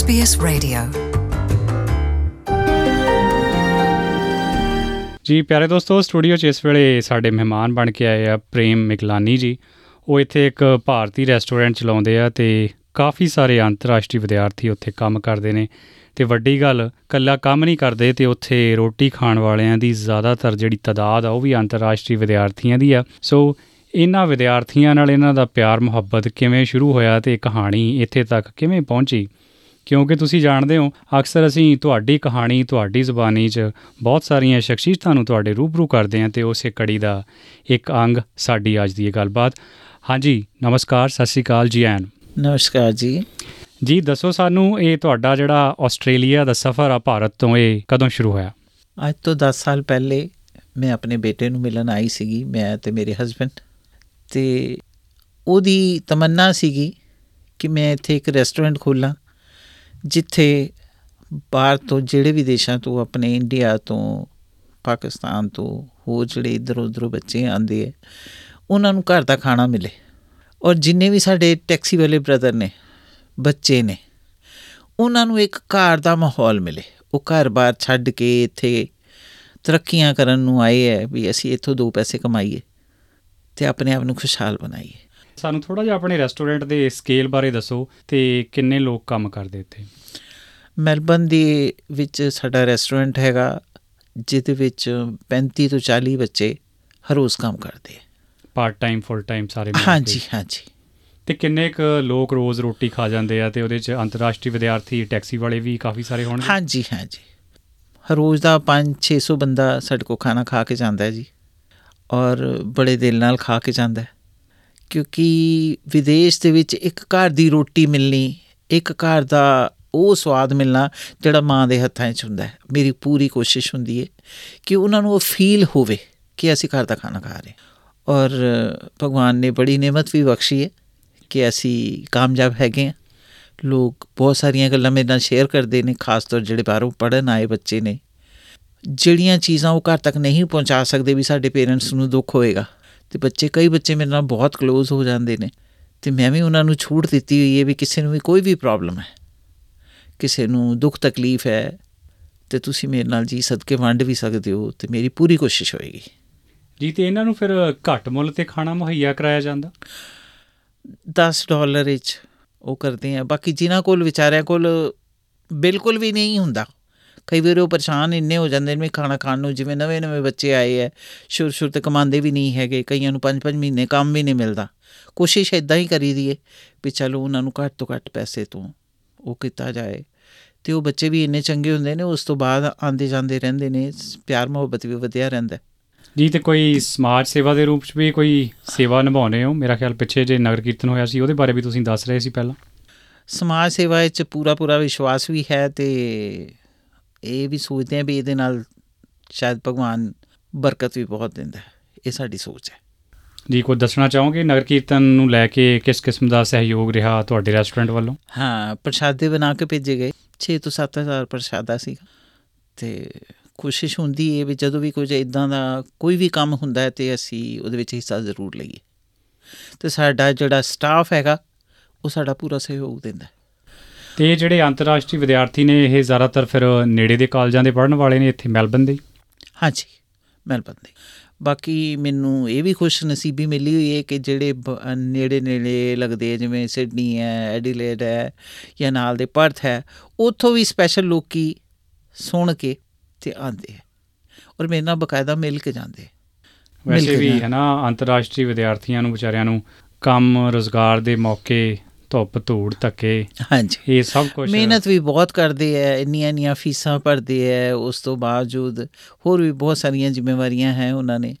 SBS Radio. ਜੀ, ਪਿਆਰੇ ਦੋਸਤੋ, ਸਟੂਡੀਓ 'ਚ ਇਸ ਵੇਲੇ ਸਾਡੇ ਮਹਿਮਾਨ ਬਣ ਕੇ ਆਏ ਆ ਪ੍ਰੇਮ ਮਿਕਲਾਨੀ ਜੀ। ਉਹ ਇੱਥੇ ਇੱਕ ਭਾਰਤੀ ਰੈਸਟੋਰੈਂਟ ਚਲਾਉਂਦੇ ਆ ਤੇ ਕਾਫੀ ਸਾਰੇ ਅੰਤਰਰਾਸ਼ਟਰੀ ਵਿਦਿਆਰਥੀ ਉੱਥੇ ਕੰਮ ਕਰਦੇ ਨੇ। ਤੇ ਵੱਡੀ ਗੱਲ ਕੱਲਾ ਕੰਮ ਨਹੀਂ ਕਰਦੇ ਤੇ ਉੱਥੇ ਰੋਟੀ ਖਾਣ ਵਾਲਿਆਂ ਦੀ ਜ਼ਿਆਦਾਤਰ ਜਿਹੜੀ ਤਾਦਾਦ ਆ, ਉਹ ਵੀ ਅੰਤਰਰਾਸ਼ਟਰੀ ਵਿਦਿਆਰਥੀਆਂ ਦੀ ਆ। ਸੋ, ਇਹਨਾਂ ਵਿਦਿਆਰਥੀਆਂ ਨਾਲ ਇਹਨਾਂ ਦਾ ਪਿਆਰ ਮੁਹੱਬਤ ਕਿਵੇਂ ਸ਼ੁਰੂ ਹੋਇਆ ਤੇ ਇਹ ਕਹਾਣੀ ਇੱਥੇ ਤੱਕ ਕਿਵੇਂ ਪਹੁੰਚੀ? ਕਿਉਂਕਿ ਤੁਸੀਂ ਜਾਣਦੇ ਹੋ ਅਕਸਰ ਅਸੀਂ ਤੁਹਾਡੀ ਕਹਾਣੀ ਤੁਹਾਡੀ ਜ਼ੁਬਾਨੀ 'ਚ ਬਹੁਤ ਸਾਰੀਆਂ ਸ਼ਖਸੀਅਤਾਂ ਨੂੰ ਤੁਹਾਡੇ ਰੂਬਰੂ ਕਰਦੇ ਹਾਂ ਤੇ ਉਸੇ ਕੜੀ ਦਾ ਇੱਕ ਅੰਗ ਸਾਡੀ ਅੱਜ ਦੀ ਇਹ ਗੱਲਬਾਤ। ਹਾਂਜੀ ਨਮਸਕਾਰ ਸਤਿ ਸ਼੍ਰੀ ਅਕਾਲ ਜੀ ਐਨ ਨਮਸਕਾਰ ਜੀ। ਜੀ ਦੱਸੋ ਸਾਨੂੰ ਇਹ ਤੁਹਾਡਾ ਜਿਹੜਾ ਆਸਟ੍ਰੇਲੀਆ ਦਾ ਸਫ਼ਰ ਆ ਭਾਰਤ ਤੋਂ ਇਹ ਕਦੋਂ ਸ਼ੁਰੂ ਹੋਇਆ? ਅੱਜ ਤੋਂ 10 ਸਾਲ ਪਹਿਲੇ ਮੈਂ ਆਪਣੇ ਬੇਟੇ ਨੂੰ ਮਿਲਣ ਆਈ ਸੀਗੀ ਮੈਂ ਤੇ ਮੇਰੇ ਹਸਬੰਡ ਤੇ ਉਹਦੀ ਤਮੰਨਾ ਸੀਗੀ ਕਿ ਮੈਂ ਇੱਥੇ ਇੱਕ ਰੈਸਟੋਰੈਂਟ ਖੋਲਾਂ। ਜਿੱਥੇ ਬਾਹਰ ਤੋਂ ਜਿਹੜੇ ਵੀ ਦੇਸ਼ਾਂ ਤੋਂ, ਆਪਣੇ ਇੰਡੀਆ ਤੋਂ, ਪਾਕਿਸਤਾਨ ਤੋਂ ਹੋਰ ਜਿਹੜੇ ਇੱਧਰ ਉੱਧਰੋਂ ਬੱਚੇ ਆਉਂਦੇ ਹੈ ਉਹਨਾਂ ਨੂੰ ਘਰ ਦਾ ਖਾਣਾ ਮਿਲੇ। ਔਰ ਜਿੰਨੇ ਵੀ ਸਾਡੇ ਟੈਕਸੀ ਵਾਲੇ ਬ੍ਰਦਰ ਨੇ, ਬੱਚੇ ਨੇ, ਉਹਨਾਂ ਨੂੰ ਇੱਕ ਘਰ ਦਾ ਮਾਹੌਲ ਮਿਲੇ। ਉਹ ਘਰ-ਬਾਰ ਛੱਡ ਕੇ ਇੱਥੇ ਤਰੱਕੀਆਂ ਕਰਨ ਨੂੰ ਆਏ ਹੈ ਵੀ ਅਸੀਂ ਇੱਥੋਂ ਦੋ ਪੈਸੇ ਕਮਾਈਏ ਤੇ ਆਪਣੇ ਆਪ ਨੂੰ ਖੁਸ਼ਹਾਲ ਬਣਾਈਏ। ਸਾਨੂੰ ਥੋੜਾ ਜਿਹਾ ਆਪਣੇ ਰੈਸਟੋਰੈਂਟ ਦੇ ਸਕੇਲ ਬਾਰੇ ਦੱਸੋ ਤੇ ਕਿੰਨੇ ਲੋਕ ਕੰਮ ਕਰਦੇ ਇੱਥੇ? ਮੈਲਬਨ ਦੇ ਵਿੱਚ ਸਾਡਾ ਰੈਸਟੋਰੈਂਟ ਹੈਗਾ ਜਿਹਦੇ ਵਿੱਚ 35 ਤੋਂ 40 ਬੱਚੇ ਹਰ ਰੋਜ਼ ਕੰਮ ਕਰਦੇ ਪਾਰਟ ਟਾਈਮ ਫੁੱਲ ਟਾਈਮ ਸਾਰੇ ਮਿਲ ਕੇ? ਹਾਂਜੀ ਹਾਂਜੀ। ਤੇ ਕਿੰਨੇ ਕੁ ਲੋਕ ਰੋਜ਼ ਰੋਟੀ ਖਾ ਜਾਂਦੇ ਆ ਤੇ ਉਹਦੇ 'ਚ ਅੰਤਰਰਾਸ਼ਟਰੀ ਵਿਦਿਆਰਥੀ ਟੈਕਸੀ ਵਾਲੇ ਵੀ ਕਾਫੀ ਸਾਰੇ ਹੋਣਗੇ? ਹਾਂਜੀ ਹਾਂਜੀ। ਹਰ ਰੋਜ਼ ਦਾ 5-600 ਬੰਦਾ ਸਾਡੇ ਕੋਲ ਖਾਣਾ ਖਾ ਕੇ ਜਾਂਦਾ ਹੈ ਜੀ। ਔਰ ਬੜੇ ਦਿਲ ਨਾਲ ਖਾ ਕੇ ਜਾਂਦਾ ਹੈ। ਕਿਉਂਕਿ ਵਿਦੇਸ਼ ਦੇ ਵਿੱਚ ਇੱਕ ਘਰ ਦੀ ਰੋਟੀ ਮਿਲਣੀ, ਇੱਕ ਘਰ ਦਾ ਉਹ ਸਵਾਦ ਮਿਲਣਾ ਜਿਹੜਾ ਮਾਂ ਦੇ ਹੱਥਾਂ 'ਚ ਹੁੰਦਾ ਹੈ। ਮੇਰੀ ਪੂਰੀ ਕੋਸ਼ਿਸ਼ ਹੁੰਦੀ ਹੈ ਕਿ ਉਹਨਾਂ ਨੂੰ ਉਹ ਫੀਲ ਹੋਵੇ ਕਿ ਅਸੀਂ ਘਰ ਦਾ ਖਾਣਾ ਖਾ ਰਹੇ ਹਾਂ। ਔਰ ਭਗਵਾਨ ਨੇ ਬੜੀ ਨਿਮਤ ਵੀ ਬਖਸ਼ੀ ਹੈ ਕਿ ਅਸੀਂ ਕਾਮਯਾਬ ਹੈਗੇ ਹਾਂ। ਲੋਕ ਬਹੁਤ ਸਾਰੀਆਂ ਗੱਲਾਂ ਮੇਰੇ ਨਾਲ ਸ਼ੇਅਰ ਕਰਦੇ ਨੇ, ਖਾਸ ਤੌਰ ਜਿਹੜੇ ਬਾਹਰੋਂ ਪੜਨ ਆਏ ਬੱਚੇ ਨੇ। ਜਿਹੜੀਆਂ ਚੀਜ਼ਾਂ ਉਹ ਘਰ ਤੱਕ ਨਹੀਂ ਪਹੁੰਚਾ ਸਕਦੇ ਵੀ ਸਾਡੇ ਪੇਰੈਂਟਸ ਨੂੰ ਦੁੱਖ ਹੋਏਗਾ। ਤੇ ਬੱਚੇ ਕਈ ਬੱਚੇ ਮੇਰੇ ਨਾਲ ਬਹੁਤ ক্লোਜ਼ ਹੋ ਜਾਂਦੇ ਨੇ ਤੇ ਮੈਂ ਵੀ ਉਹਨਾਂ ਨੂੰ ਛੂਟ ਦਿੱਤੀ ਹੋਈ ਹੈ ਵੀ ਕਿਸੇ ਨੂੰ ਵੀ ਕੋਈ ਵੀ ਪ੍ਰੋਬਲਮ ਹੈ ਕਿਸੇ ਨੂੰ ਦੁੱਖ ਤਕਲੀਫ ਹੈ ਤੇ ਤੁਸੀਂ ਮੇਰੇ ਨਾਲ ਜੀ ਸਦਕੇ ਵੰਡ ਵੀ ਸਕਦੇ ਹੋ ਤੇ ਮੇਰੀ ਪੂਰੀ ਕੋਸ਼ਿਸ਼ ਹੋਏਗੀ। ਜੀ ਤੇ ਇਹਨਾਂ ਨੂੰ ਫਿਰ ਘੱਟ ਮੁੱਲ ਤੇ ਖਾਣਾ ਮੁਹੱਈਆ ਕਰਾਇਆ ਜਾਂਦਾ? 10 ਡਾਲਰ ਵਿੱਚ ਉਹ ਕਰਦੇ ਆ ਬਾਕੀ ਜਿਨ੍ਹਾਂ ਕੋਲ ਵਿਚਾਰਿਆਂ ਕੋਲ ਬਿਲਕੁਲ ਵੀ ਨਹੀਂ ਹੁੰਦਾ। ਕਈ ਵਾਰ ਉਹ ਪਰੇਸ਼ਾਨ ਇੰਨੇ ਹੋ ਜਾਂਦੇ ਨੇ ਖਾਣਾ ਖਾਣ ਨੂੰ ਜਿਵੇਂ ਨਵੇਂ ਨਵੇਂ ਬੱਚੇ ਆਏ ਐ ਸ਼ੁਰੂ ਸ਼ੁਰੂ ਤੇ ਕਮਾਉਂਦੇ ਵੀ ਨਹੀਂ ਹੈਗੇ ਕਈਆਂ ਨੂੰ 5-5 ਮਹੀਨੇ ਕੰਮ ਵੀ ਨਹੀਂ ਮਿਲਦਾ। ਕੋਸ਼ਿਸ਼ ਇਦਾਂ ਹੀ ਕਰੀਦੀ ਏ ਵੀ ਚਲੋ ਉਹਨਾਂ ਨੂੰ ਘੱਟ ਤੋਂ ਘੱਟ ਪੈਸੇ ਤੋਂ ਉਹ ਕੀਤਾ ਜਾਏ। ਤੇ ਉਹ ਬੱਚੇ ਵੀ ਇੰਨੇ ਚੰਗੇ ਹੁੰਦੇ ਨੇ ਉਸ ਤੋਂ ਬਾਅਦ ਆਂਦੇ ਜਾਂਦੇ ਰਹਿੰਦੇ ਨੇ ਪਿਆਰ ਮੁਹੱਬਤ ਵੀ ਵਧਿਆ ਰਹਿੰਦਾ। ਜੀ ਤੇ ਕੋਈ ਸਮਾਜ ਸੇਵਾ ਦੇ ਰੂਪ 'ਚ ਵੀ ਕੋਈ ਸੇਵਾ ਨਿਭਾਉਂਦੇ ਹੋ? ਮੇਰਾ ਖਿਆਲ ਪਿੱਛੇ ਜੇ ਨਗਰ ਕੀਰਤਨ ਹੋਇਆ ਸੀ ਉਹਦੇ ਬਾਰੇ ਵੀ ਤੁਸੀਂ ਦੱਸ ਰਹੇ ਸੀ ਪਹਿਲਾਂ। ਸਮਾਜ ਸੇਵਾ ਵਿੱਚ ਪੂਰਾ ਪੂਰਾ ਵਿਸ਼ਵਾਸ ਵੀ ਹੈ ਤੇ ਇਹ ਵੀ ਸੋਚਦੇ ਆ ਵੀ ਇਹਦੇ ਨਾਲ ਸ਼ਾਇਦ ਭਗਵਾਨ ਬਰਕਤ ਵੀ ਬਹੁਤ ਦਿੰਦਾ ਹੈ। ਇਹ ਸਾਡੀ ਸੋਚ ਹੈ। ਜੀ ਕੋਈ ਦੱਸਣਾ ਚਾਹੋਗੇ? ਨਗਰ ਕੀਰਤਨ ਨੂੰ ਲੈ ਕੇ ਕਿਸ ਕਿਸਮ ਦਾ ਸਹਿਯੋਗ ਰਿਹਾ ਤੁਹਾਡੇ ਰੈਸਟੋਰੈਂਟ ਵੱਲੋਂ? ਹਾਂ ਪ੍ਰਸ਼ਾਦੇ ਬਣਾ ਕੇ ਭੇਜੇ ਗਏ। 6 ਤੋਂ 7000 ਪ੍ਰਸ਼ਾਦਾ ਸੀਗਾ। ਤੇ ਕੋਸ਼ਿਸ਼ ਹੁੰਦੀ ਹੈ ਵੀ ਜਦੋਂ ਵੀ ਕੁਝ ਇਦਾਂ ਦਾ ਕੋਈ ਵੀ ਕੰਮ ਹੁੰਦਾ ਹੈ ਤੇ ਅਸੀਂ ਉਹਦੇ ਵਿੱਚ ਹਿੱਸਾ ਜ਼ਰੂਰ ਲਈਏ। ਤੇ ਸਾਡਾ ਜਿਹੜਾ ਸਟਾਫ ਹੈਗਾ ਉਹ ਸਾਡਾ ਪੂਰਾ ਸਹਿਯੋਗ ਦਿੰਦਾ ਹੈ। ਤੇ ਇਹ ਜਿਹੜੇ ਅੰਤਰਰਾਸ਼ਟਰੀ ਵਿਦਿਆਰਥੀ ਨੇ ਇਹ ਜ਼ਿਆਦਾਤਰ ਫਿਰ ਨੇੜੇ ਦੇ ਕਾਲਜਾਂ ਦੇ ਪੜ੍ਹਨ ਵਾਲੇ ਨੇ ਇੱਥੇ ਮੈਲਬਨ ਦੇ? ਹਾਂਜੀ ਮੈਲਬਨ ਦੇ। ਬਾਕੀ ਮੈਨੂੰ ਇਹ ਵੀ ਖੁਸ਼ ਨਸੀਬੀ ਮਿਲੀ ਹੋਈ ਹੈ ਕਿ ਜਿਹੜੇ ਨੇੜੇ ਨੇੜੇ ਲੱਗਦੇ ਆ ਜਿਵੇਂ ਸਿਡਨੀ ਹੈ ਐਡੀਲੇਡ ਹੈ ਜਾਂ ਨਾਲ ਦੇ ਪਰਥ ਹੈ ਉੱਥੋਂ ਵੀ ਸਪੈਸ਼ਲ ਲੋਕੀ ਸੁਣ ਕੇ ਤੇ ਆਉਂਦੇ ਆ ਔਰ ਮੇਰੇ ਨਾਲ ਬਕਾਇਦਾ ਮਿਲ ਕੇ ਜਾਂਦੇ ਵੈਸੇ ਵੀ। ਹੈ ਨਾ ਅੰਤਰਰਾਸ਼ਟਰੀ ਵਿਦਿਆਰਥੀਆਂ ਨੂੰ ਵਿਚਾਰਿਆਂ ਨੂੰ ਕੰਮ ਰੋਜ਼ਗਾਰ ਦੇ ਮੌਕੇ ਧੁੱਪ ਧੂੜ ਧੱਕੇ। ਹਾਂਜੀ। ਇਹ ਸਭ ਕੁਝ ਮਿਹਨਤ ਵੀ ਬਹੁਤ ਕਰਦੇ ਆ ਇੰਨੀਆਂ ਇੰਨੀਆਂ ਫੀਸਾਂ ਭਰਦੇ ਆ ਉਸ ਤੋਂ ਬਾਵਜੂਦ ਹੋਰ ਵੀ ਬਹੁਤ ਸਾਰੀਆਂ ਜ਼ਿੰਮੇਵਾਰੀਆਂ ਹੈ ਉਹਨਾਂ ਨੇ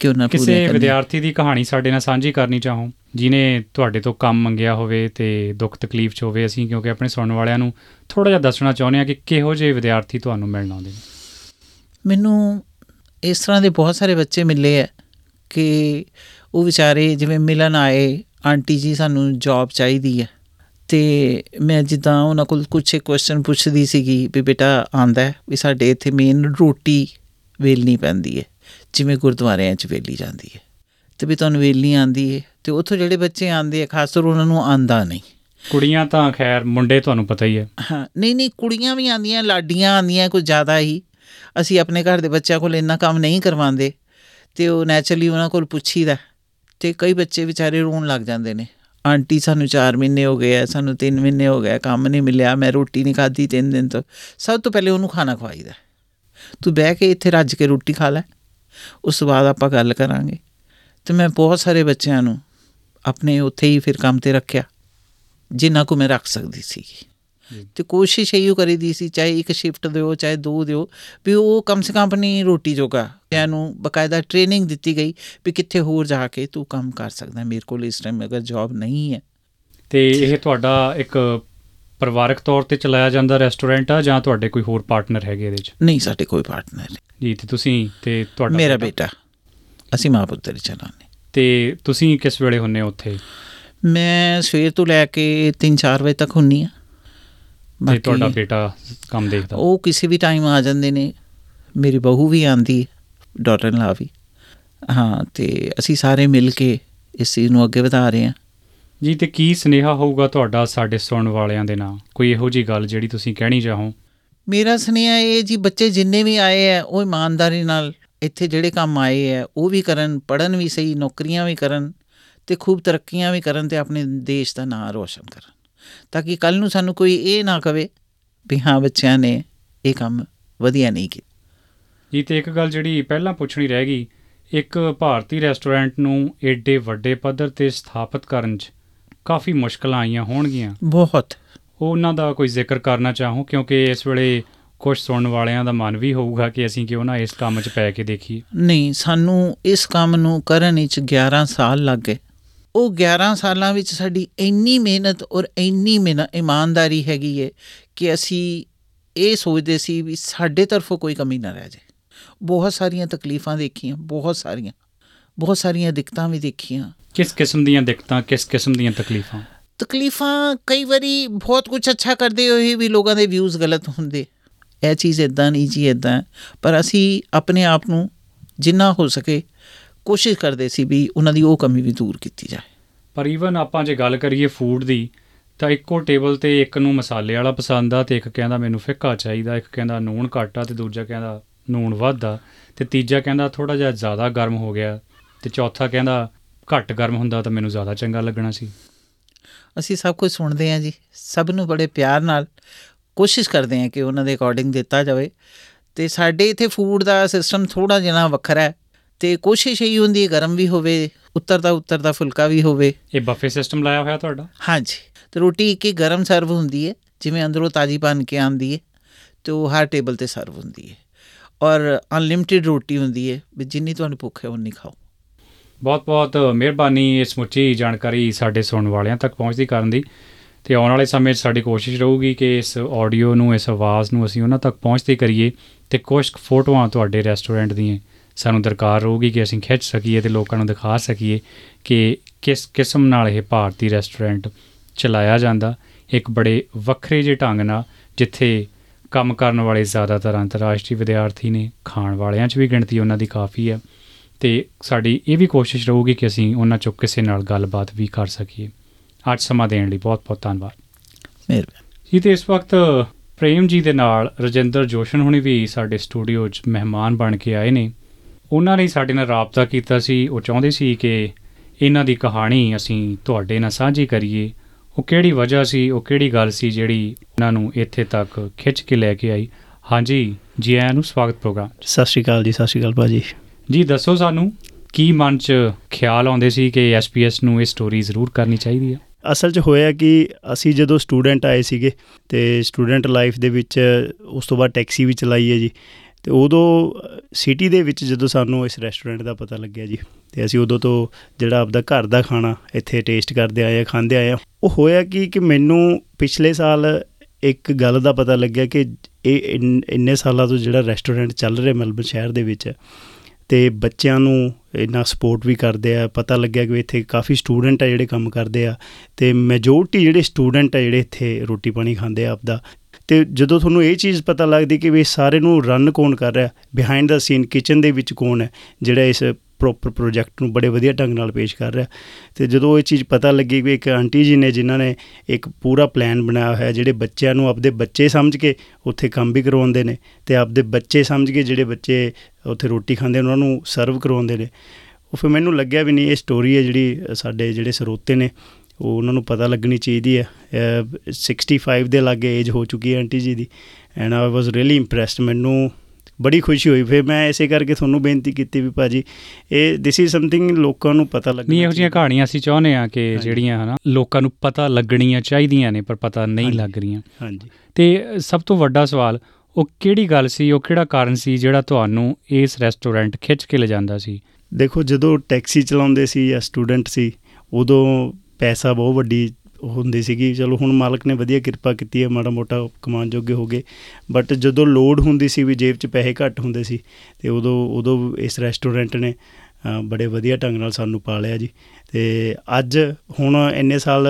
ਕਿ ਉਹਨਾਂ ਪੂਰੀਆਂ ਕਿਸੇ। ਵਿਦਿਆਰਥੀ ਦੀ ਕਹਾਣੀ ਸਾਡੇ ਨਾਲ ਸਾਂਝੀ ਕਰਨੀ ਚਾਹੋ ਜਿਨੇ ਤੁਹਾਡੇ ਤੋਂ ਕੰਮ ਮੰਗਿਆ ਹੋਵੇ ਤੇ ਦੁੱਖ ਤਕਲੀਫ ਚ ਹੋਵੇ ਅਸੀਂ ਕਿਉਂਕਿ ਆਪਣੇ ਸੁਣਨ ਵਾਲਿਆਂ ਨੂੰ ਥੋੜਾ ਜਿਹਾ ਦੱਸਣਾ ਚਾਹੁੰਦੇ ਆ ਕਿ ਕਿਹੋ ਜਿਹੇ ਵਿਦਿਆਰਥੀ ਤੁਹਾਨੂੰ ਮਿਲਣ ਆਉਂਦੇ ਨੇ। ਮੈਨੂੰ ਇਸ ਤਰ੍ਹਾਂ ਦੇ ਬਹੁਤ ਸਾਰੇ ਬੱਚੇ ਮਿਲੇ ਆ ਕਿ ਉਹ ਵਿਚਾਰੇ ਜਿਵੇਂ ਮਿਲਣ ਆਏ ਆਂਟੀ ਜੀ ਸਾਨੂੰ ਜੌਬ ਚਾਹੀਦੀ ਹੈ। ਤੇ ਮੈਂ ਜਿੱਦਾਂ ਉਹਨਾਂ ਕੋਲ ਕੁਝ ਕੁਐਸਚਨ ਪੁੱਛਦੀ ਸੀਗੀ ਵੀ ਬੇਟਾ ਆਂਦਾ ਵੀ ਸਾਡੇ ਇੱਥੇ ਮੇਨ ਰੋਟੀ ਵੇਲਣੀ ਪੈਂਦੀ ਹੈ ਜਿਵੇਂ ਗੁਰਦੁਆਰਿਆਂ 'ਚ ਵੇਲੀ ਜਾਂਦੀ ਹੈ। ਤੇ ਵੀ ਤੁਹਾਨੂੰ ਵੇਲਣੀ ਆਂਦੀ ਹੈ ਤੇ ਉੱਥੋਂ ਜਿਹੜੇ ਬੱਚੇ ਆਂਦੇ ਆ ਖਾਸ ਤੌਰ ਉਹਨਾਂ ਨੂੰ ਆਂਦਾ ਨਹੀਂ। ਕੁੜੀਆਂ ਤਾਂ ਖੈਰ ਮੁੰਡੇ ਤੁਹਾਨੂੰ ਪਤਾ ਹੀ ਹੈ। ਹਾਂ ਨਹੀਂ ਨਹੀਂ ਕੁੜੀਆਂ ਵੀ ਆਂਦੀਆਂ ਲਾਡੀਆਂ ਆਂਦੀਆਂ ਕੁਝ ਜ਼ਿਆਦਾ ਹੀ। ਅਸੀਂ ਆਪਣੇ ਘਰ ਦੇ ਬੱਚਿਆਂ ਕੋਲ ਇੰਨਾ ਕੰਮ ਨਹੀਂ ਕਰਵਾਉਂਦੇ ਤੇ ਉਹ ਨੈਚੁਰਲੀ ਉਹਨਾਂ ਕੋਲ ਪੁੱਛੀਦਾ। ਤੇ ਕਈ ਬੱਚੇ ਵਿਚਾਰੇ ਰੋਣ ਲੱਗ ਜਾਂਦੇ ਨੇ। ਆਂਟੀ ਸਾਨੂੰ 4 ਮਹੀਨੇ ਹੋ ਗਏ ਆ ਸਾਨੂੰ 3 ਮਹੀਨੇ ਹੋ ਗਏ ਆ, ਕੰਮ ਨਹੀਂ ਮਿਲਿਆ ਮੈਂ ਰੋਟੀ ਨਹੀਂ ਖਾਧੀ 3 ਦਿਨ ਤੋਂ। ਸਭ ਤੋਂ ਪਹਿਲੇ ਉਹਨੂੰ ਖਾਣਾ ਖਵਾਈਦਾ। ਤੂੰ ਬਹਿ ਕੇ ਇੱਥੇ ਰੱਜ ਕੇ ਰੋਟੀ ਖਾ ਲੈ। ਉਸ ਤੋਂ ਬਾਅਦ ਆਪਾਂ ਗੱਲ ਕਰਾਂਗੇ। ਤੇ ਮੈਂ ਬਹੁਤ ਸਾਰੇ ਬੱਚਿਆਂ ਨੂੰ ਆਪਣੇ ਉੱਥੇ ਹੀ ਫਿਰ ਕੰਮ ਤੇ ਰੱਖਿਆ ਜਿੰਨਾ ਕੋ ਮੈਂ ਰੱਖ ਸਕਦੀ ਸੀ ਤੇ ਕੋਸ਼ਿਸ਼ ਇਹੋ ਕਰੀਦੀ ਸੀ ਚਾਹੇ ਇੱਕ ਸ਼ਿਫਟ ਦਿਓ ਚਾਹੇ ਦੋ ਦਿਓ ਵੀ ਉਹ ਕਮ ਸੇ ਕਮ ਆਪਣੀ ਰੋਟੀ ਜੋਗਾ। ਬੱਚਿਆਂ ਨੂੰ ਬਕਾਇਦਾ ਟ੍ਰੇਨਿੰਗ ਦਿੱਤੀ ਗਈ ਵੀ ਕਿੱਥੇ ਹੋਰ ਜਾ ਕੇ ਤੂੰ ਕੰਮ ਕਰ ਸਕਦਾ ਮੇਰੇ ਕੋਲ ਇਸ ਟਾਈਮ ਅਗਰ ਜੌਬ ਨਹੀਂ ਹੈ। ਤੇ ਇਹ ਤੁਹਾਡਾ ਇੱਕ ਪਰਿਵਾਰਕ ਤੌਰ ਤੇ ਚਲਾਇਆ ਜਾਂਦਾ ਰੈਸਟੋਰੈਂਟ ਆ ਜਾਂ ਤੁਹਾਡੇ ਕੋਈ ਹੋਰ ਪਾਰਟਨਰ ਹੈਗੇ ਇਹਦੇ 'ਚ? ਨਹੀਂ ਸਾਡੇ ਕੋਈ ਪਾਰਟਨਰ ਨਹੀਂ। ਜੀ ਤੇ ਤੁਸੀਂ ਤੇ ਤੁਹਾਡਾ ਮੇਰਾ ਬੇਟਾ? ਅਸੀਂ ਮਾਂ ਪੁੱਤਰ ਚਲਾਉਂਦੇ ਤੇ ਤੁਸੀਂ ਕਿਸ ਵੇਲੇ ਹੁੰਨੇ ਉੱਥੇ? ਮੈਂ ਸਵੇਰ ਤੋਂ ਲੈ ਕੇ 3-4 ਵਜੇ ਤੱਕ ਹੁੰਨੀ ਆ। ਤੇ ਤੁਹਾਡਾ ਬੇਟਾ ਕੰਮ ਦੇਖਦਾ। ਉਹ ਕਿਸੇ ਵੀ ਟਾਈਮ ਆ ਜਾਂਦੇ ਨੇ ਮੇਰੀ ਬਹੂ ਵੀ ਆਂਦੀ ਡਾਟਰ ਲਾ ਵੀ। ਹਾਂ ਤੇ ਅਸੀਂ ਸਾਰੇ ਮਿਲ ਕੇ ਇਸ ਚੀਜ਼ ਨੂੰ ਅੱਗੇ ਵਧਾ ਰਹੇ ਹਾਂ। ਜੀ ਤੇ ਕੀ ਸਨੇਹਾ ਹੋਊਗਾ ਤੁਹਾਡਾ ਸਾਡੇ ਸੁਣਨ ਵਾਲਿਆਂ ਦੇ ਨਾਲ? ਕੋਈ ਇਹੋ ਜੀ ਗੱਲ ਜਿਹੜੀ ਤੁਸੀਂ ਕਹਿਣੀ ਚਾਹੋ? ਮੇਰਾ ਸੁਨੇਹਾ ਇਹ ਜੀ ਬੱਚੇ ਜਿੰਨੇ ਵੀ ਆਏ ਆ ਉਹ ਇਮਾਨਦਾਰੀ ਨਾਲ ਇੱਥੇ ਜਿਹੜੇ ਕੰਮ ਆਏ ਆ ਉਹ ਵੀ ਕਰਨ ਪੜਨ ਵੀ ਸਹੀ ਨੌਕਰੀਆਂ ਵੀ ਕਰਨ ਤੇ ਖੂਬ ਤਰੱਕੀਆਂ ਵੀ ਕਰਨ ਤੇ ਆਪਣੇ ਦੇਸ਼ ਦਾ ਨਾਮ ਰੋਸ਼ਨ ਕਰਨ। ਤਾਂ ਕਿ ਕੱਲ ਨੂੰ ਸਾਨੂੰ ਕੋਈ ਇਹ ਨਾ ਕਵੇ ਵੀ ਹਾਂ ਬੱਚਿਆਂ ਨੇ ਇਹ ਕੰਮ ਵਧੀਆ ਨਹੀਂ ਕੀਤਾ। ਜੀ ਤੇ ਇੱਕ ਗੱਲ ਜਿਹੜੀ ਪਹਿਲਾਂ ਪੁੱਛਣੀ ਰਹਿ ਗਈ ਇੱਕ ਭਾਰਤੀ ਰੈਸਟੋਰੈਂਟ ਨੂੰ ਏਡੇ ਵੱਡੇ ਪੱਧਰ ਤੇ ਸਥਾਪਿਤ ਕਰਨ 'ਚ ਕਾਫੀ ਮੁਸ਼ਕਲਾਂ ਆਈਆਂ ਹੋਣਗੀਆਂ। ਬਹੁਤ। ਉਹਨਾਂ ਦਾ ਕੋਈ ਜ਼ਿਕਰ ਕਰਨਾ ਚਾਹੋ ਕਿਉਂਕਿ ਇਸ ਵੇਲੇ ਕੁਝ ਸੁਣਨ ਵਾਲਿਆਂ ਦਾ ਮਨ ਵੀ ਹੋਊਗਾ ਕਿ ਅਸੀਂ ਕਿਉਂ ਨਾ ਇਸ ਕੰਮ 'ਚ ਪੈ ਕੇ ਦੇਖੀਏ। ਨਹੀਂ ਸਾਨੂੰ ਇਸ ਕੰਮ ਨੂੰ ਕਰਨ ਵਿੱਚ 11 ਸਾਲ ਲੱਗ ਗਏ। ਉਹ 11 ਸਾਲਾਂ ਵਿੱਚ ਸਾਡੀ ਇੰਨੀ ਮਿਹਨਤ ਔਰ ਇੰਨੀ ਇਮਾਨਦਾਰੀ ਹੈਗੀ ਹੈ ਕਿ ਅਸੀਂ ਇਹ ਸੋਚਦੇ ਸੀ ਵੀ ਸਾਡੇ ਤਰਫੋਂ ਕੋਈ ਕਮੀ ਨਾ ਰਹਿ ਜਾਏ। ਬਹੁਤ ਸਾਰੀਆਂ ਤਕਲੀਫਾਂ ਦੇਖੀਆਂ ਬਹੁਤ ਸਾਰੀਆਂ ਬਹੁਤ ਸਾਰੀਆਂ ਦਿੱਕਤਾਂ ਵੀ ਦੇਖੀਆਂ। ਕਿਸ ਕਿਸਮ ਦੀਆਂ ਦਿੱਕਤਾਂ ਕਿਸ ਕਿਸਮ ਦੀਆਂ ਤਕਲੀਫਾਂ? ਤਕਲੀਫਾਂ ਕਈ ਵਾਰੀ ਬਹੁਤ ਕੁਝ ਅੱਛਾ ਕਰਦੇ ਹੋਏ ਵੀ ਲੋਕਾਂ ਦੇ ਵਿਊਜ਼ ਗਲਤ ਹੁੰਦੇ। ਇਹ ਚੀਜ਼ ਇਦਾਂ ਨਹੀਂ ਜੀ ਇਦਾਂ ਪਰ ਅਸੀਂ ਆਪਣੇ ਆਪ ਨੂੰ ਜਿੰਨਾ ਹੋ ਸਕੇ ਕੋਸ਼ਿਸ਼ ਕਰਦੇ ਸੀ ਵੀ ਉਹਨਾਂ ਦੀ ਉਹ ਕਮੀ ਵੀ ਦੂਰ ਕੀਤੀ ਜਾਏ ਪਰ ਈਵਨ ਆਪਾਂ ਜੇ ਗੱਲ ਕਰੀਏ ਫੂਡ ਦੀ ਤਾਂ ਇੱਕੋ ਟੇਬਲ ਤੇ ਇੱਕ ਨੂੰ ਮਸਾਲੇ ਵਾਲਾ ਪਸੰਦ ਆ ਤੇ ਇੱਕ ਕਹਿੰਦਾ ਮੈਨੂੰ ਫਿੱਕਾ ਚਾਹੀਦਾ ਇੱਕ ਕਹਿੰਦਾ ਨੂਣ ਘੱਟ ਆ ਤੇ ਦੂਜਾ ਕਹਿੰਦਾ ਨੂਣ ਵੱਧ ਆ ਤੇ ਤੀਜਾ ਕਹਿੰਦਾ ਥੋੜਾ ਜਿਹਾ ਜ਼ਿਆਦਾ ਗਰਮ ਹੋ ਗਿਆ ਤੇ ਚੌਥਾ ਕਹਿੰਦਾ ਘੱਟ ਗਰਮ ਹੁੰਦਾ ਤਾਂ ਮੈਨੂੰ ਜ਼ਿਆਦਾ ਚੰਗਾ ਲੱਗਣਾ ਸੀ। ਅਸੀਂ ਸਭ ਕੁਝ ਸੁਣਦੇ ਹਾਂ ਜੀ ਸਭ ਨੂੰ ਬੜੇ ਪਿਆਰ ਨਾਲ ਕੋਸ਼ਿਸ਼ ਕਰਦੇ ਹਾਂ ਕਿ ਉਹਨਾਂ ਦੇ ਅਕੋਰਡਿੰਗ ਦਿੱਤਾ ਜਾਵੇ ਤੇ ਸਾਡੇ ਇੱਥੇ ਫੂਡ ਦਾ ਸਿਸਟਮ ਥੋੜਾ ਜਿਹਾ ਵੱਖਰਾ ਹੈ। ਤੇ ਕੋਸ਼ਿਸ਼ ਇਹੀ ਹੁੰਦੀ ਹੈ ਗਰਮ ਵੀ ਹੋਵੇ ਉੱਤਰ ਦਾ ਉੱਤਰ ਦਾ ਫੁਲਕਾ ਵੀ ਹੋਵੇ। ਇਹ ਬਫੇ ਸਿਸਟਮ ਲਾਇਆ ਹੋਇਆ ਤੁਹਾਡਾ? ਹਾਂਜੀ। ਤੇ ਰੋਟੀ ਇੱਕ ਹੀ ਗਰਮ ਸਰਵ ਹੁੰਦੀ ਹੈ ਜਿਵੇਂ ਅੰਦਰੋਂ ਤਾਜੀ ਬਣ ਕੇ ਆਂਦੀ ਹੈ ਤੇ ਉਹ ਹਰ ਟੇਬਲ ਤੇ ਸਰਵ ਹੁੰਦੀ ਹੈ। ਔਰ ਅਨਲਿਮਿਟਿਡ ਰੋਟੀ ਹੁੰਦੀ ਹੈ ਵੀ ਜਿੰਨੀ ਤੁਹਾਨੂੰ ਭੁੱਖ ਹੈ ਉਨੀ ਖਾਓ। ਬਹੁਤ ਬਹੁਤ ਮਿਹਰਬਾਨੀ ਇਸ ਮੁੱਚੀ ਜਾਣਕਾਰੀ ਸਾਡੇ ਸੁਣਨ ਵਾਲਿਆਂ ਤੱਕ ਪਹੁੰਚਦੀ ਕਰਨ ਦੀ। ਤੇ ਆਉਣ ਵਾਲੇ ਸਮੇਂ 'ਚ ਸਾਡੀ ਕੋਸ਼ਿਸ਼ ਰਹੂਗੀ ਕਿ ਇਸ ਆਡੀਓ ਨੂੰ ਇਸ ਆਵਾਜ਼ ਨੂੰ ਅਸੀਂ ਉਹਨਾਂ ਤੱਕ ਪਹੁੰਚਦੀ ਕਰੀਏ ਤੇ ਕੁਝ ਫੋਟੋਆਂ ਤੁਹਾਡੇ ਰੈਸਟੋਰੈਂਟ ਦੀਆਂ ਸਾਨੂੰ ਦਰਕਾਰ ਰਹੂਗੀ ਕਿ ਅਸੀਂ ਖਿੱਚ ਸਕੀਏ ਤੇ ਲੋਕਾਂ ਨੂੰ ਦਿਖਾ ਸਕੀਏ ਕਿ ਕਿਸ ਕਿਸਮ ਨਾਲ ਇਹ ਭਾਰਤੀ ਰੈਸਟੋਰੈਂਟ ਚਲਾਇਆ ਜਾਂਦਾ। ਇੱਕ ਬੜੇ ਵੱਖਰੇ ਜਿਹੇ ਢੰਗ ਨਾਲ ਜਿੱਥੇ ਕੰਮ ਕਰਨ ਵਾਲੇ ਜ਼ਿਆਦਾਤਰ ਅੰਤਰਰਾਸ਼ਟਰੀ ਵਿਦਿਆਰਥੀ ਨੇ ਖਾਣ ਵਾਲਿਆਂ 'ਚ ਵੀ ਗਿਣਤੀ ਉਹਨਾਂ ਦੀ ਕਾਫੀ ਹੈ। ਤੇ ਸਾਡੀ ਇਹ ਵੀ ਕੋਸ਼ਿਸ਼ ਰਹੂਗੀ ਕਿ ਅਸੀਂ ਉਹਨਾਂ ਚੋਂ ਕਿਸੇ ਨਾਲ ਗੱਲਬਾਤ ਵੀ ਕਰ ਸਕੀਏ। ਅੱਜ ਸਮਾਂ ਦੇਣ ਲਈ ਬਹੁਤ ਬਹੁਤ ਧੰਨਵਾਦ। ਮਿਹਰਬਾਨੀ। ਜੀ ਤੇ ਇਸ ਵਕਤ ਪ੍ਰੇਮ ਜੀ ਦੇ ਨਾਲ ਰਜਿੰਦਰ ਜੋਸ਼ਨ ਹੁਣੀ ਵੀ ਸਾਡੇ ਸਟੂਡੀਓ 'ਚ ਮਹਿਮਾਨ ਬਣ ਕੇ ਆਏ ਨੇ। ਉਹਨਾਂ ਨੇ ਸਾਡੇ ਨਾਲ ਰਾਬਤਾ ਕੀਤਾ ਸੀ। ਉਹ ਚਾਹੁੰਦੇ ਸੀ ਕਿ ਇਹਨਾਂ ਦੀ ਕਹਾਣੀ ਅਸੀਂ ਤੁਹਾਡੇ ਨਾਲ ਸਾਂਝੀ ਕਰੀਏ। ਉਹ ਕਿਹੜੀ ਵਜ੍ਹਾ ਸੀ ਉਹ ਕਿਹੜੀ ਗੱਲ ਸੀ ਜਿਹੜੀ ਉਹਨਾਂ ਨੂੰ ਇੱਥੇ ਤੱਕ ਖਿੱਚ ਕੇ ਲੈ ਕੇ ਆਈ? ਹਾਂਜੀ ਜੀ ਆਇਆਂ ਨੂੰ ਸਵਾਗਤ ਪ੍ਰੋਗਰਾਮ। ਸਤਿ ਸ਼੍ਰੀ ਅਕਾਲ ਜੀ ਸਤਿ ਸ਼੍ਰੀ ਅਕਾਲ ਭਾਜੀ। ਜੀ ਦੱਸੋ ਸਾਨੂੰ ਕੀ ਮਨ 'ਚ ਖਿਆਲ ਆਉਂਦੇ ਸੀ ਕਿ ਐਸਪੀਐਸ ਨੂੰ ਇਹ ਸਟੋਰੀ ਜ਼ਰੂਰ ਕਰਨੀ ਚਾਹੀਦੀ ਹੈ ਅਸਲ 'ਚ ਹੋਇਆ ਕਿ ਅਸੀਂ ਜਦੋਂ ਸਟੂਡੈਂਟ ਆਏ ਸੀਗੇ ਤੇ ਸਟੂਡੈਂਟ ਲਾਈਫ ਦੇ ਵਿੱਚ ਉਸ ਤੋਂ ਬਾਅਦ ਟੈਕਸੀ ਵੀ ਚਲਾਈ ਹੈ ਜੀ। ਤੇ ਉਦੋਂ ਸਿਟੀ ਦੇ ਵਿੱਚ ਜਦੋਂ ਸਾਨੂੰ ਇਸ ਰੈਸਟੋਰੈਂਟ ਦਾ ਪਤਾ ਲੱਗਿਆ ਜੀ, ਤੇ ਅਸੀਂ ਉਦੋਂ ਤੋਂ ਜਿਹੜਾ ਆਪਦਾ ਘਰ ਦਾ ਖਾਣਾ ਇੱਥੇ ਟੇਸਟ ਕਰਦੇ ਆਏ ਆ, ਖਾਂਦੇ ਆਏ ਆ, ਉਹ ਹੋਇਆ ਕਿ ਕਿ ਮੈਨੂੰ ਪਿਛਲੇ ਸਾਲ ਇੱਕ ਗੱਲ ਦਾ ਪਤਾ ਲੱਗਿਆ ਕਿ ਇਹ ਇੰਨ- ਇੰਨੇ ਸਾਲਾਂ ਤੋਂ ਜਿਹੜਾ ਰੈਸਟੋਰੈਂਟ ਚੱਲ ਰਿਹਾ ਮੈਲਬਨ ਸ਼ਹਿਰ ਦੇ ਵਿੱਚ, ਤੇ ਬੱਚਿਆਂ ਨੂੰ ਇੰਨਾ ਸਪੋਰਟ ਵੀ ਕਰਦੇ ਆ, ਪਤਾ ਲੱਗਿਆ ਕਿ ਇੱਥੇ ਕਾਫੀ ਸਟੂਡੈਂਟ ਆ ਜਿਹੜੇ ਕੰਮ ਕਰਦੇ ਆ, ਤੇ ਮੈਜੋਰਟੀ ਜਿਹੜੇ ਸਟੂਡੈਂਟ ਆ ਜਿਹੜੇ ਇੱਥੇ ਰੋਟੀ ਪਾਣੀ ਖਾਂਦੇ ਆ ਆਪਦਾ ਤੇ ਜਦੋਂ ਤੁਹਾਨੂੰ ਇਹ ਚੀਜ਼ ਪਤਾ ਲੱਗਦੀ ਕਿ ਵੀ ਇਹ ਸਾਰੇ ਨੂੰ ਰਨ ਕੌਣ ਕਰ ਰਿਹਾ ਬਿਹਾਈਂਡ ਦਾ ਸੀਨ ਕਿਚਨ ਦੇ ਵਿੱਚ ਕੌਣ ਹੈ ਜਿਹੜਾ ਇਸ ਪ੍ਰੋਪਰ ਪ੍ਰੋਜੈਕਟ ਨੂੰ ਬੜੇ ਵਧੀਆ ਢੰਗ ਨਾਲ ਪੇਸ਼ ਕਰ ਰਿਹਾ। ਤੇ ਜਦੋਂ ਇਹ ਚੀਜ਼ ਪਤਾ ਲੱਗੀ ਵੀ ਇੱਕ ਆਂਟੀ ਜੀ ਨੇ ਜਿਨ੍ਹਾਂ ਨੇ ਇੱਕ ਪੂਰਾ ਪਲਾਨ ਬਣਾਇਆ ਹੋਇਆ ਜਿਹੜੇ ਬੱਚਿਆਂ ਨੂੰ ਆਪਦੇ ਬੱਚੇ ਸਮਝ ਕੇ ਉੱਥੇ ਕੰਮ ਵੀ ਕਰਵਾਉਂਦੇ ਨੇ ਤੇ ਆਪਦੇ ਬੱਚੇ ਸਮਝ ਕੇ ਜਿਹੜੇ ਬੱਚੇ ਉੱਥੇ ਰੋਟੀ ਖਾਂਦੇ ਨੇ ਉਹਨਾਂ ਨੂੰ ਸਰਵ ਕਰਵਾਉਂਦੇ ਨੇ। ਉਹ ਫਿਰ ਮੈਨੂੰ ਲੱਗਿਆ ਵੀ ਨਹੀਂ ਇਹ ਸਟੋਰੀ ਹੈ ਜਿਹੜੀ ਅ, ਸਾਡੇ ਜਿਹੜੇ ਸਰੋਤੇ ਨੇ ਉਹ ਉਹਨਾਂ ਨੂੰ ਪਤਾ ਲੱਗਣੀ ਚਾਹੀਦੀ ਹੈ। ਅ, 65 ਦੇ ਲਾਗੇ ਏਜ ਹੋ ਚੁੱਕੀ ਹੈ aunty ji the. And I was really impressed ਮੈਨੂੰ ਬੜੀ ਖੁਸ਼ੀ ਹੋਈ। ਫਿਰ ਮੈਂ ਇਸੇ ਕਰਕੇ ਤੁਹਾਨੂੰ ਬੇਨਤੀ ਕੀਤੀ ਵੀ ਭਾਜੀ ਇਹ ਦਿਸ ਇਜ਼ ਸਮਥਿੰਗ ਲੋਕਾਂ ਨੂੰ ਪਤਾ ਲੱਗਣਾ ਨਹੀਂ ਇਹੋ ਜਿਹੀਆਂ ਚਾਹੀਦਾ। ਕਹਾਣੀਆਂ ਅਸੀਂ ਚਾਹੁੰਦੇ ਆ ਕਿ। ਜਿਹੜੀਆਂ ਹਨਾ ਲੋਕਾਂ ਨੂੰ ਪਤਾ ਲੱਗਣੀਆਂ ਚਾਹੀਦੀਆਂ ਨੇ ਪਰ ਪਤਾ ਨਹੀਂ। ਲੱਗ ਰਹੀਆਂ। ਹਾਂਜੀ। ਤੇ ਸਭ ਤੋਂ ਵੱਡਾ ਸਵਾਲ ਉਹ ਕਿਹੜੀ ਗੱਲ ਸੀ ਉਹ ਕਿਹੜਾ ਕਾਰਨ ਸੀ ਜਿਹੜਾ ਤੁਹਾਨੂੰ ਇਸ ਰੈਸਟੋਰੈਂਟ ਖਿੱਚ ਕੇ ਲਿਜਾਂਦਾ ਸੀ? ਦੇਖੋ ਜਦੋਂ ਟੈਕਸੀ ਚਲਾਉਂਦੇ ਸੀ ਜਾਂ ਸਟੂਡੈਂਟ ਸੀ ਉਦੋਂ ਪੈਸਾ ਬਹੁਤ ਵੱਡੀ ਹੁੰਦੀ ਸੀਗੀ। ਚਲੋ ਹੁਣ ਮਾਲਕ ਨੇ ਵਧੀਆ ਕਿਰਪਾ ਕੀਤੀ ਹੈ ਮਾੜਾ ਮੋਟਾ ਕਮਾਉਣ ਜੋਗੇ ਹੋ ਗਏ। ਬਟ ਜਦੋਂ ਲੋਡ ਹੁੰਦੀ ਸੀ ਵੀ ਜੇਬ 'ਚ ਪੈਸੇ ਘੱਟ ਹੁੰਦੇ ਸੀ ਤੇ ਉਦੋਂ ਉਦੋਂ ਇਸ ਰੈਸਟੋਰੈਂਟ ਨੇ ਬੜੇ ਵਧੀਆ ਢੰਗ ਨਾਲ ਸਾਨੂੰ ਪਾਲਿਆ ਜੀ। ਤੇ ਅੱਜ ਹੁਣ ਇੰਨੇ ਸਾਲ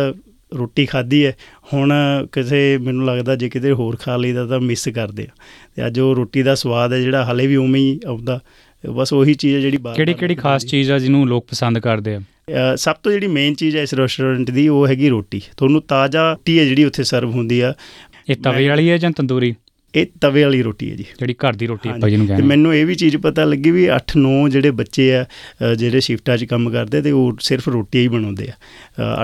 ਰੋਟੀ ਖਾਧੀ ਹੈ ਹੁਣ ਕਿਸੇ ਮੈਨੂੰ ਲੱਗਦਾ ਜੇ ਕਿਤੇ ਹੋਰ ਖਾ ਲਈਦਾ ਤਾਂ ਮਿਸ ਕਰਦੇ ਆ। ਤੇ ਅੱਜ ਉਹ ਰੋਟੀ ਦਾ ਸਵਾਦ ਹੈ ਜਿਹੜਾ ਹਲੇ ਵੀ ਉਵੇਂ ਹੀ ਆਉਂਦਾ। ਬਸ ਉਹੀ ਚੀਜ਼ ਹੈ ਜਿਹੜੀ ਬਾਰ-ਬਾਰ ਕਿਹੜੀ ਕਿਹੜੀ ਖਾਸ ਚੀਜ਼ ਆ ਜਿਹਨੂੰ ਲੋਕ ਪਸੰਦ ਕਰਦੇ ਆ? ਸਭ ਤੋਂ ਜਿਹੜੀ ਮੇਨ ਚੀਜ਼ ਹੈ ਇਸ ਰੈਸਟੋਰੈਂਟ ਦੀ ਉਹ ਹੈਗੀ ਰੋਟੀ। ਤੁਹਾਨੂੰ ਤਾਜ਼ਾ ਰੋਟੀ ਹੈ ਜਿਹੜੀ ਉੱਥੇ ਸਰਵ ਹੁੰਦੀ ਆ। ਇਹ ਤਵੇ ਵਾਲੀ ਹੈ ਜਾਂ ਤੰਦੂਰੀ? ਇਹ ਤਵੇ ਵਾਲੀ ਰੋਟੀ ਹੈ ਜੀ। ਜਿਹੜੀ ਘਰ ਦੀ ਰੋਟੀ ਆਪਾਂ ਜਿਹਨੂੰ ਤੇ ਕਹਿੰਦੇ ਮੈਨੂੰ ਇਹ ਵੀ ਚੀਜ਼ ਪਤਾ ਲੱਗੀ ਵੀ 8-9 ਜਿਹੜੇ ਬੱਚੇ ਆ ਜਿਹੜੇ ਸ਼ਿਫਟਾਂ 'ਚ ਕੰਮ ਕਰਦੇ ਤੇ ਉਹ ਸਿਰਫ ਰੋਟੀ ਹੀ ਬਣਾਉਂਦੇ ਆ।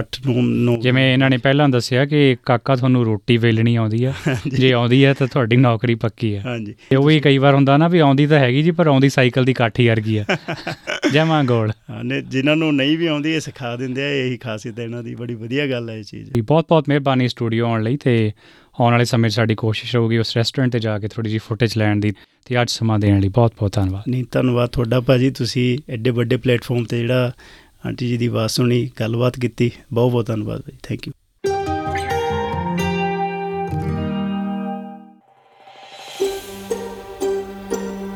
8-9 9 ਜਿਵੇਂ ਇਹਨਾਂ ਨੇ ਪਹਿਲਾਂ ਦੱਸਿਆ ਕਿ ਕਾਕਾ ਤੁਹਾਨੂੰ ਰੋਟੀ ਵੇਲਣੀ ਆਉਂਦੀ ਆ ਜੇ ਆਉਂਦੀ ਹੈ ਤਾਂ ਤੁਹਾਡੀ ਨੌਕਰੀ ਪੱਕੀ ਆ। ਹਾਂਜੀ। ਤੇ ਉਹ ਵੀ ਕਈ ਵਾਰ ਹੁੰਦਾ ਨਾ ਵੀ ਆਉਂਦੀ ਤਾਂ ਹੈਗੀ ਜੀ ਪਰ ਆਉਂਦੀ ਸਾਈਕਲ ਦੀ ਕਾਠੀ ਵਰਗੀ ਆ। ਜਮਾ ਗੋਲ। ਨੇ ਜਿਨ੍ਹਾਂ ਨੂੰ ਨਹੀਂ ਵੀ ਆਉਂਦੀ ਇਹ ਸਿਖਾ ਦਿੰਦੇ ਆ ਇਹੀ ਖਾਸੀਅਤ ਹੈ ਇਹਨਾਂ ਦੀ। ਬੜੀ ਵਧੀਆ ਗੱਲ ਹੈ ਇਹ ਚੀਜ਼। ਬਹੁਤ ਬਹੁਤ ਮਿਹਰਬਾਨੀ ਸਟੂਡੀਓ ਆਉਣ ਲਈ ਤੇ ਆਉਣ ਵਾਲੇ ਸਮੇਂ 'ਚ ਸਾਡੀ ਕੋਸ਼ਿਸ਼ ਰਹੂਗੀ ਉਸ ਰੈਸਟੋਰੈਂਟ ਤੇ ਜਾ ਕੇ ਥੋੜੀ ਜਿਹੀ ਫੁਟੇਜ ਲੈਣ ਦੀ ਤੇ ਅੱਜ ਸਮਾਂ ਦੇਣ ਲਈ ਬਹੁਤ ਬਹੁਤ ਧੰਨਵਾਦ ਨਹੀਂ ਧੰਨਵਾਦ ਤੁਹਾਡਾ ਭਾਜੀ ਤੁਸੀਂ ਐਡੇ ਵੱਡੇ ਪਲੇਟਫਾਰਮ ਤੇ ਜਿਹੜਾ ਆਂਟੀ ਜੀ ਦੀ ਆਵਾਜ਼ ਸੁਣੀ ਗੱਲਬਾਤ ਕੀਤੀ ਬਹੁਤ ਬਹੁਤ ਧੰਨਵਾਦ ਭਾਜੀ thank you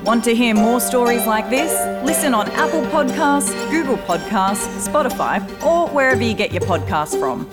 Want to hear more stories like this? Listen on Apple Podcasts, Google Podcasts, Spotify, or wherever you get your podcasts from.